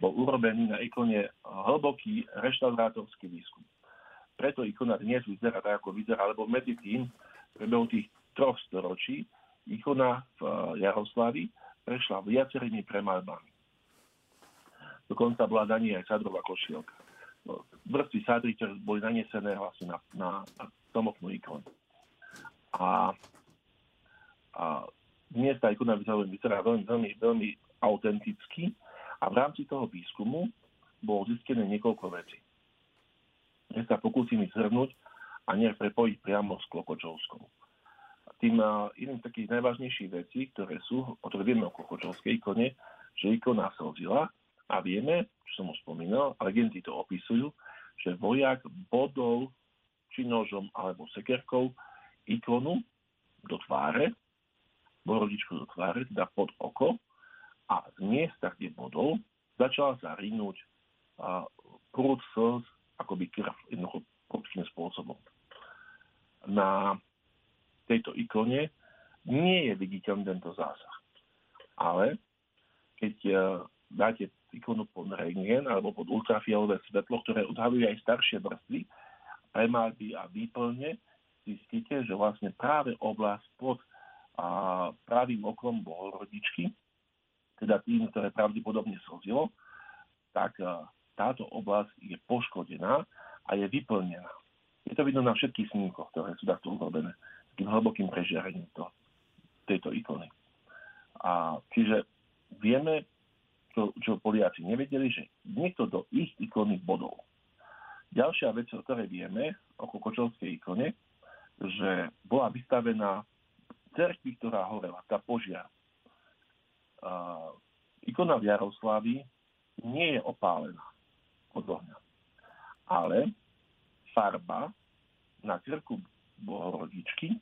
bol urobený na ikone hlboký reštaurátorský výskum preto ikona dnes vyzerá tak, ako vyzerá, lebo medzi tým, prebehu tých troch storočí, ikona v eh, Jaroslavi prešla viacerými premalbami. Dokonca bola daní aj sadrová košielka. No, vrstvy sadry, ktoré boli nanesené vlastne na, na, na samotnú ikonu. A, a dnes tá ikona vyzerá veľmi, veľmi, veľmi autenticky a v rámci toho výskumu bolo zistené niekoľko vecí. Dnes sa pokúsim ich zhrnúť a nie prepojiť priamo s Klokočovskou. Tým jedným z takých najvážnejších vecí, ktoré sú, o ktoré vieme o Klokočovskej ikone, že ikona slzila a vieme, čo som už spomínal, a legendy to opisujú, že vojak bodol či nožom alebo sekerkou ikonu do tváre, borodičku do tváre, teda pod oko a z miesta, kde bodol, začala sa rinúť prúd slz akoby krv jednoducho prudkým spôsobom. Na tejto ikone nie je viditeľný tento zásah. Ale keď e, dáte ikonu pod rengen alebo pod ultrafialové svetlo, ktoré odhalujú aj staršie vrstvy, premalby a výplne, zistíte, že vlastne práve oblasť pod a pravým okom bohorodičky, teda tým, ktoré pravdepodobne slzilo, tak e, táto oblasť je poškodená a je vyplnená. Je to vidno na všetkých snímkoch, ktoré sú takto urobené s tým hlbokým prežiarením to, tejto ikony. Čiže vieme, čo, čo Poliaci nevedeli, že niekto do ich ikony bodov. Ďalšia vec, o ktorej vieme, o Kokočovskej ikone, že bola vystavená cerkvi, ktorá horela, tá požiar. Ikona v Jaroslavi nie je opálená od ohňa. Ale farba na krku bohorodičky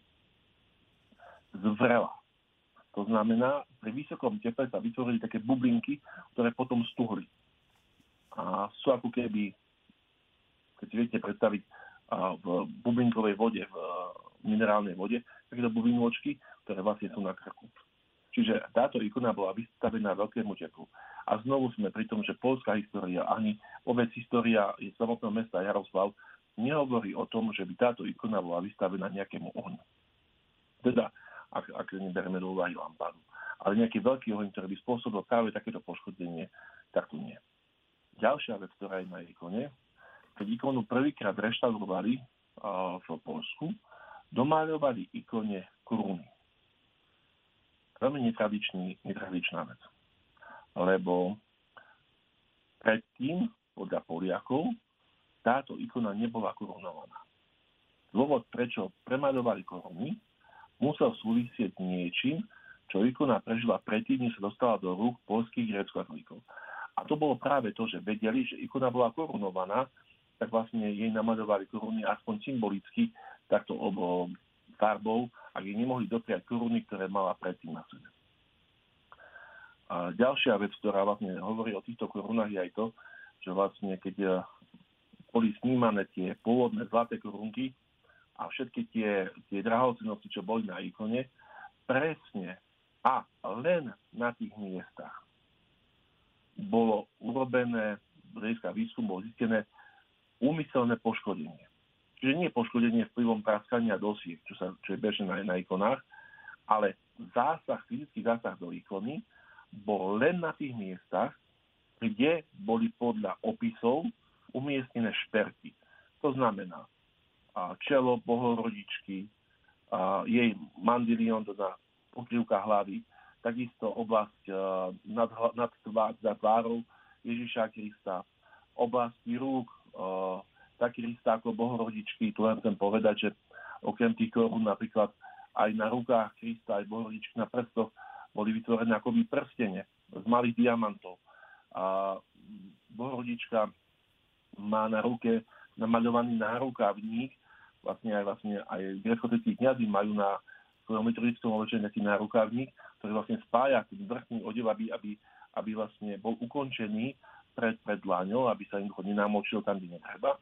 zvrela. To znamená, pri vysokom teple sa vytvorili také bublinky, ktoré potom stuhli. A sú ako keby, keď si viete predstaviť, v bublinkovej vode, v minerálnej vode, takéto bublinôčky, ktoré vlastne sú na krku. Čiže táto ikona bola vystavená veľkému teplu. A znovu sme pri tom, že polská história, ani vôbec história samotného mesta Jaroslav nehovorí o tom, že by táto ikona bola vystavená nejakému ohňu. Teda ak, ak neberieme do úvahy lampádu. Ale nejaký veľký oheň, ktorý by spôsobil práve takéto poškodenie, tak tu nie. Ďalšia vec, ktorá je na ikone, keď ikonu prvýkrát reštaurovali v Polsku, domáľovali ikone koruny. Veľmi netradičný, netradičná vec. Lebo predtým, podľa Poliakov, táto ikona nebola korunovaná. Dôvod, prečo premaľovali koruny, musel súvisieť niečím, čo ikona prežila predtým, než sa dostala do rúk polských grécko A to bolo práve to, že vedeli, že ikona bola korunovaná, tak vlastne jej namaľovali koruny aspoň symbolicky takto obo farbou, ak jej nemohli dopriať koruny, ktoré mala predtým na sebe. A ďalšia vec, ktorá vlastne hovorí o týchto korunách, je aj to, že vlastne keď eh, boli snímané tie pôvodné zlaté korunky, a všetky tie, tie drahocenosti, čo boli na ikone, presne a len na tých miestach bolo urobené, hľadiska výskum bolo zistené úmyselné poškodenie. Čiže nie poškodenie vplyvom praskania dosiek, čo, sa, čo je bežné na, na ikonách, ale zásah, fyzický zásah do ikony bol len na tých miestach, kde boli podľa opisov umiestnené šperky. To znamená, čelo bohorodičky, jej mandilion, teda pokrývka hlavy, takisto oblasť nad, nad tvár, za tvárou Ježiša Krista, oblasti rúk, taký Krista ako bohorodičky, tu len chcem povedať, že okrem tých korún napríklad aj na rukách Krista, aj bohorodičky na prstoch boli vytvorené akoby prstene z malých diamantov. A bohorodička má na ruke namaľovaný nárukávnik, vlastne aj, vlastne aj grecko kniazy majú na svojom liturgickom oblečení taký nárukávnik, ktorý vlastne spája ten vrchný odev, aby, aby, aby vlastne bol ukončený pred, pred dlaňou, aby sa jednoducho nenamočil tam, kde netreba.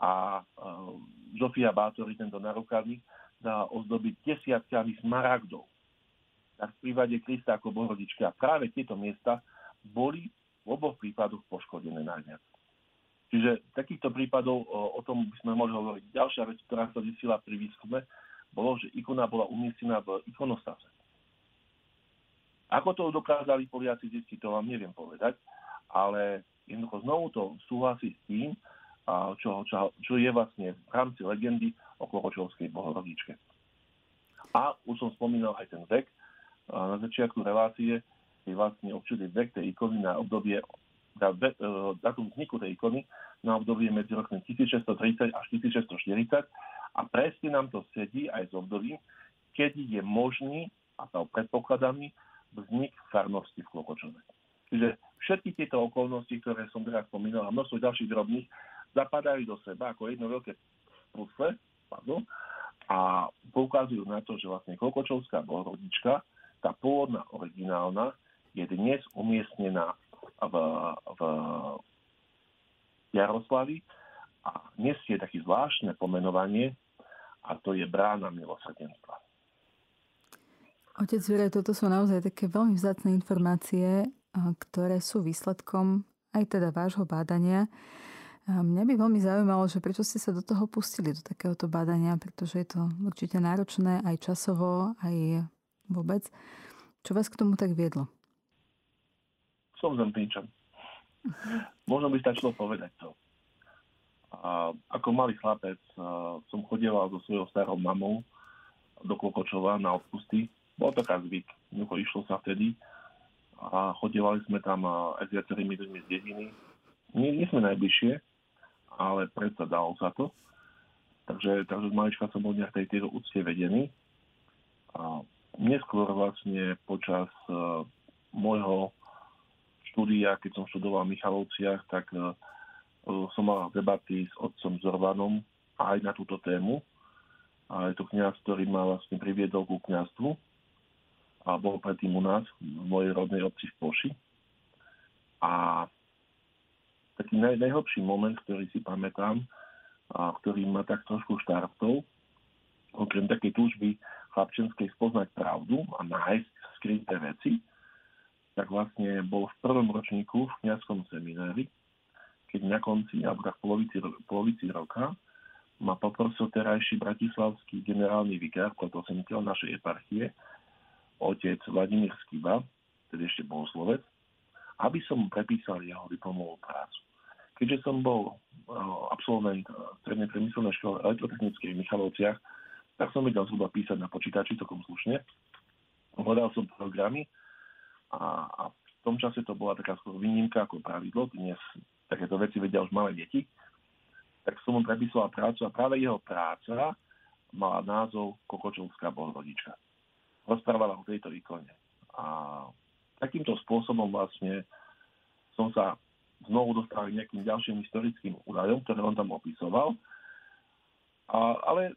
A uh, Zofia Bátori tento narukávnik dá ozdobiť desiatkami smaragdov. Tak v prípade Krista ako bohorodičky. A práve tieto miesta boli v oboch prípadoch poškodené najviac. Čiže takýchto prípadov, o, o tom by sme mohli hovoriť. Ďalšia vec, ktorá sa zistila pri výskume, bolo, že ikona bola umiestnená v ikonostase. Ako to dokázali Poliaci zistiť, to vám neviem povedať, ale jednoducho znovu to súhlasí s tým, čo, čo, čo je vlastne v rámci legendy o Koročovskej bohorodičke. A už som spomínal aj ten vek. Na začiatku relácie je vlastne určitý vek tej ikony na obdobie datum vzniku tej ikony na obdobie medzi rokmi 1630 až 1640 a presne nám to sedí aj s obdobím, kedy je možný a to predpokladaný vznik farnosti v Klokočove. Čiže všetky tieto okolnosti, ktoré som teraz spomínal a množstvo ďalších drobných, zapadajú do seba ako jedno veľké pusle pardon, a poukazujú na to, že vlastne Klokočovská bohorodička, tá pôvodná originálna, je dnes umiestnená v, v Jaroslavi a nesie také zvláštne pomenovanie a to je brána milosrdenstva. Otec Juraj, toto sú naozaj také veľmi vzácne informácie, ktoré sú výsledkom aj teda vášho bádania. Mňa by veľmi zaujímalo, že prečo ste sa do toho pustili, do takéhoto bádania, pretože je to určite náročné aj časovo, aj vôbec. Čo vás k tomu tak viedlo? som zempínčan. Možno by stačilo povedať to. A ako malý chlapec som chodieval so svojou starou mamou do Klokočova na odpusty. Bol to zvyk. Jednoducho išlo sa vtedy. a chodívali sme tam aj s viacerými ľuďmi z dediny. Nie, nie sme najbližšie, ale predsa dalo sa to. Takže, takže z malička som bol nejak tej, tejto úcte vedený. A neskôr vlastne počas uh, môjho štúdia, keď som študoval v Michalovciach, tak uh, som mal debaty s otcom Zorvanom aj na túto tému. A je to kniaz, ktorý ma vlastne priviedol ku kniazstvu a bol predtým u nás, v mojej rodnej obci v Poši. A taký naj, najhlbší moment, ktorý si pamätám, a ktorý ma tak trošku štartol, okrem takej túžby chlapčenskej spoznať pravdu a nájsť skryté veci, tak vlastne bol v prvom ročníku v kniazskom seminári, keď na konci, alebo tak polovici, polovici roka, ma poprosil terajší bratislavský generálny vikár, protosemiteľ našej eparchie, otec Vladimír Skiba, tedy ešte bohoslovec, aby som prepísal jeho diplomovú prácu. Keďže som bol absolvent strednej priemyselnej školy elektrotechnickej v Michalovciach, tak som vedel zhruba písať na počítači celkom slušne. Hľadal som programy a, a v tom čase to bola taká skôr výnimka ako pravidlo. Dnes takéto veci vedia už malé deti. Tak som mu prepísala prácu a práve jeho práca mala názov Kokočovská bohorodička. Rozprávala o tejto ikone. A takýmto spôsobom vlastne som sa znovu dostali nejakým ďalším historickým údajom, ktoré on tam opisoval. A, ale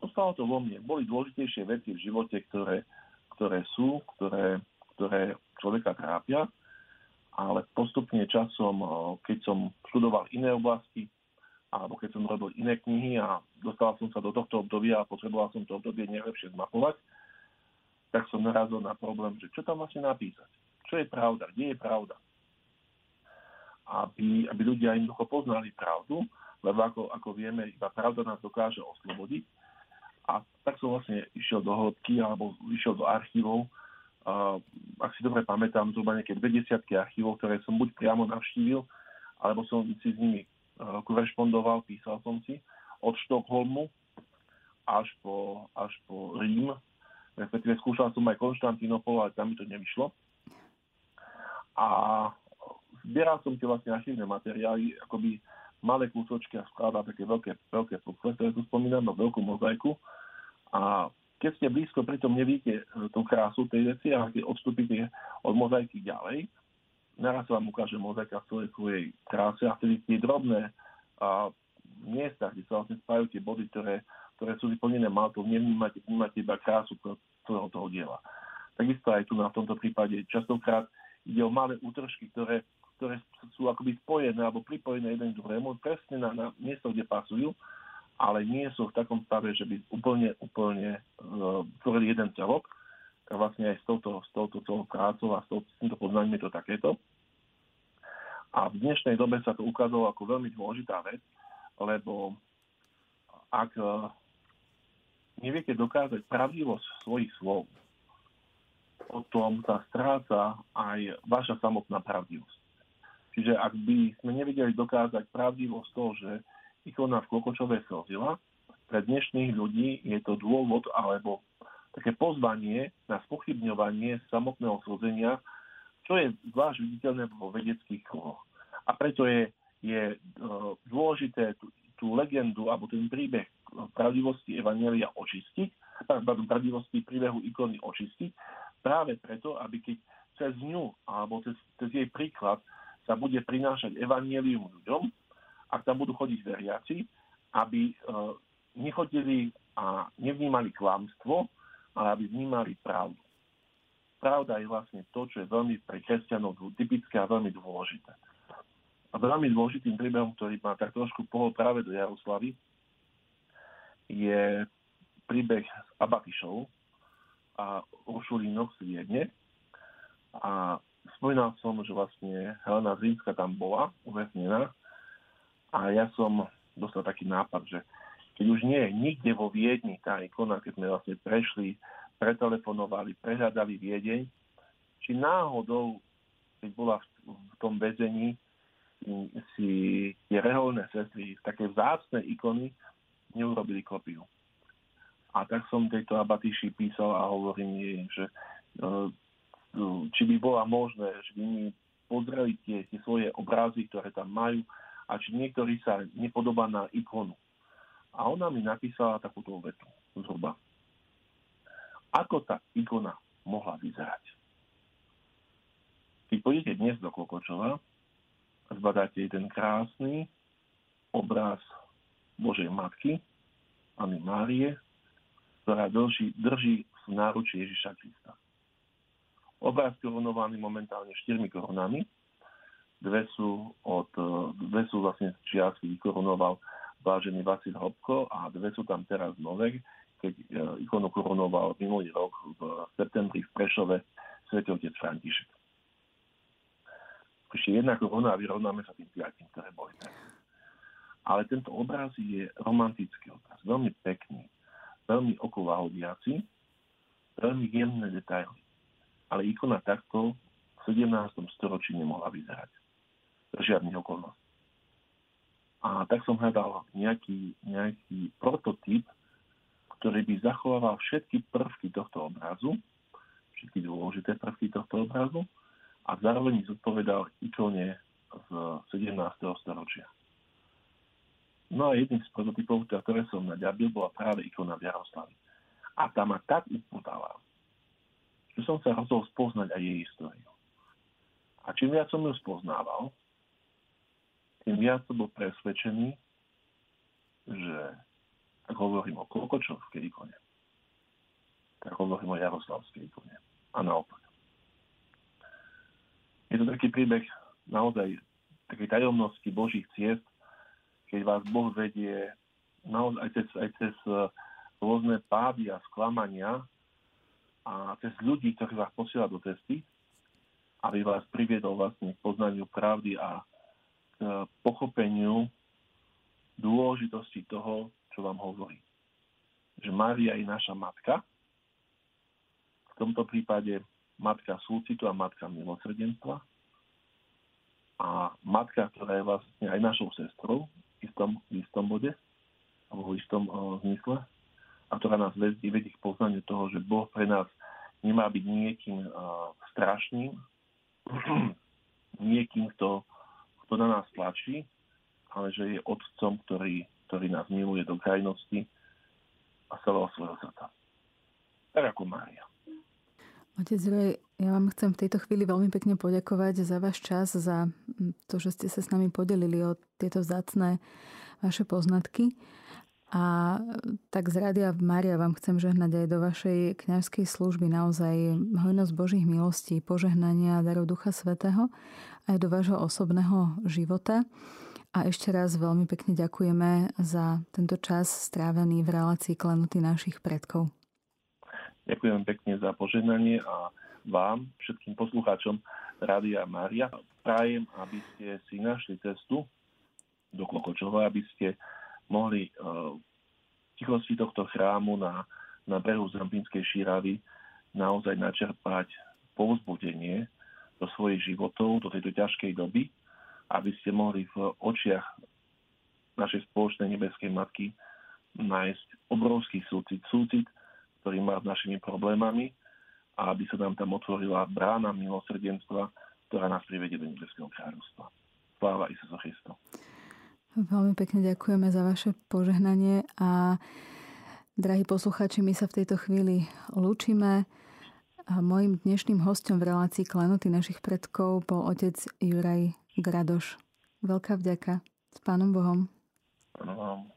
ostalo to vo mne. Boli dôležitejšie veci v živote, ktoré, ktoré sú, ktoré, ktoré človeka trápia, ale postupne časom, keď som študoval iné oblasti, alebo keď som robil iné knihy a dostal som sa do tohto obdobia a potreboval som to obdobie najlepšie zmapovať, tak som narazil na problém, že čo tam vlastne napísať. Čo je pravda? Kde je pravda? Aby, aby ľudia jednoducho poznali pravdu, lebo ako, ako vieme, iba pravda nás dokáže oslobodiť. A tak som vlastne išiel do hĺbky, alebo išiel do archívov. Uh, ak si dobre pamätám, zhruba nejaké 20 archívov, ktoré som buď priamo navštívil, alebo som si s nimi uh, korešpondoval, písal som si od Štokholmu až po, až po Rím. Respektíve skúšal som aj Konštantinopol, ale tam mi to nevyšlo. A zbieral som tie vlastne archívne materiály, akoby malé kúsočky a skladal také veľké, veľké pokle, ktoré tu spomínam, no veľkú mozaiku. A keď ste blízko, pritom nevidíte e, tú krásu tej veci, ale keď odstúpite od mozaiky ďalej, naraz vám ukáže mozaika v celej svojej kráse a vtedy tie drobné a, miesta, kde sa vlastne spájajú tie body, ktoré, ktoré sú vyplnené maltou, nevnímate, vnímate iba krásu celého toho diela. Takisto aj tu na tomto prípade častokrát ide o malé útržky, ktoré ktoré sú akoby spojené alebo pripojené jeden k druhému, presne na, na miesto, kde pasujú, ale nie sú v takom stave, že by úplne, úplne uh, tvorili jeden celok. Tak vlastne aj s touto, s touto celou prácou a s, touto, s týmto poznaním je to takéto. A v dnešnej dobe sa to ukázalo ako veľmi dôležitá vec, lebo ak uh, neviete dokázať pravdivosť svojich slov, potom sa stráca aj vaša samotná pravdivosť. Čiže ak by sme nevedeli dokázať pravdivosť toho, že ikona v Klokočove slzila, pre dnešných ľudí je to dôvod alebo také pozvanie na spochybňovanie samotného slzenia, čo je zvlášť viditeľné vo vedeckých kruhoch. A preto je, je e, dôležité tú, tú legendu alebo ten príbeh pravdivosti Evanelia očistiť, pardon, pravdivosti príbehu ikony očistiť, práve preto, aby keď cez ňu alebo cez, cez jej príklad sa bude prinášať evanielium ľuďom, ak tam budú chodiť veriaci, aby e, nechodili a nevnímali klamstvo, ale aby vnímali pravdu. Pravda je vlastne to, čo je veľmi pre kresťanov typické a veľmi dôležité. A veľmi dôležitým príbehom, ktorý ma tak trošku pohol práve do Jaroslavy, je príbeh s Abakišou a Uršulínoch z Viedne. A spomínal som, že vlastne Helena Zínska tam bola uväznená a ja som dostal taký nápad, že keď už nie je nikde vo Viedni tá ikona, keď sme vlastne prešli, pretelefonovali, prehľadali Viedeň, či náhodou, keď bola v, v tom väzení, si tie reholné sestry také vzácne ikony neurobili kopiu. A tak som tejto abatíši písal a hovorím jej, že e, či by bola možné, že by mi pozreli tie, tie svoje obrazy, ktoré tam majú a či niektorý sa nepodobá na ikonu. A ona mi napísala takúto vetu zhruba. Ako tá ikona mohla vyzerať? Keď pôjdete dnes do Kokočova, zbadáte ten krásny obraz Božej Matky,Any Márie, ktorá drží, drží v náručí Ježiša Krista. Obraz korunovaný momentálne štyrmi korunami. Dve sú, od, dve sú vlastne z čiastky vykorunoval vážený Vasil Hopko a dve sú tam teraz nové, keď e, ikonu korunoval minulý rok v septembri v Prešove svetotec František. Ešte jedna koruna a vyrovnáme sa tým piatim, ktoré boli. Ale tento obraz je romantický obraz, veľmi pekný, veľmi okovahodiaci, veľmi jemné detaily. Ale ikona takto v 17. storočí nemohla vyzerať. Žiadnych okolností. A tak som hľadal nejaký, nejaký prototyp, ktorý by zachovával všetky prvky tohto obrazu, všetky dôležité prvky tohto obrazu a zároveň zodpovedal ikone z 17. storočia. No a jedným z prototypov, ktoré som naďabil, bola práve ikona v Jaroslavi. A tá ma tak upútala, že som sa rozhodol spoznať aj jej históriu. A čím viac som ju spoznával, tým viac som bol presvedčený, že ak hovorím o Klokočovskej ikone, tak hovorím o Jaroslavskej ikone. A naopak. Je to taký príbeh naozaj takej tajomnosti Božích ciest, keď vás Boh vedie naozaj aj cez, aj cez e, rôzne pády a sklamania a cez ľudí, ktorí vás posiela do cesty, aby vás priviedol vlastne k poznaniu pravdy a k pochopeniu dôležitosti toho, čo vám hovorí. Že Mária je naša matka, v tomto prípade matka súcitu a matka milosrdenstva. A matka, ktorá je vlastne aj našou sestrou, istom, v istom bode, alebo v istom uh, zmysle, a ktorá nás vedie, vedie k poznaniu toho, že Boh pre nás nemá byť niekým uh, strašným, niekým, kto, kto na nás tlačí, ale že je otcom, ktorý, ktorý nás miluje do krajnosti a celého svojho srdca. Tak ako Mária. Otec Roy, ja vám chcem v tejto chvíli veľmi pekne poďakovať za váš čas, za to, že ste sa s nami podelili o tieto vzácné vaše poznatky. A tak z Rádia Mária vám chcem žehnať aj do vašej kňazskej služby naozaj hojnosť Božích milostí, požehnania a darov Ducha Svetého aj do vášho osobného života. A ešte raz veľmi pekne ďakujeme za tento čas strávený v relácii Klenuty našich predkov. Ďakujem pekne za požehnanie a vám, všetkým poslucháčom Rádia Mária. Prajem, aby ste si našli cestu do Klokočova, aby ste mohli uh, v tichosti tohto chrámu na, na brehu Zrampínskej šíravy naozaj načerpať povzbudenie do svojich životov, do tejto ťažkej doby, aby ste mohli v očiach našej spoločnej nebeskej matky nájsť obrovský súcit, súcit ktorý má s našimi problémami a aby sa nám tam otvorila brána milosrdenstva, ktorá nás privedie do nebeského kráľovstva. Sláva Isusu Christu. Veľmi pekne ďakujeme za vaše požehnanie a drahí poslucháči, my sa v tejto chvíli lúčime. A dnešným hostom v relácii Klenoty našich predkov bol otec Juraj Gradoš. Veľká vďaka. S Pánom Bohom. Pánom Bohom.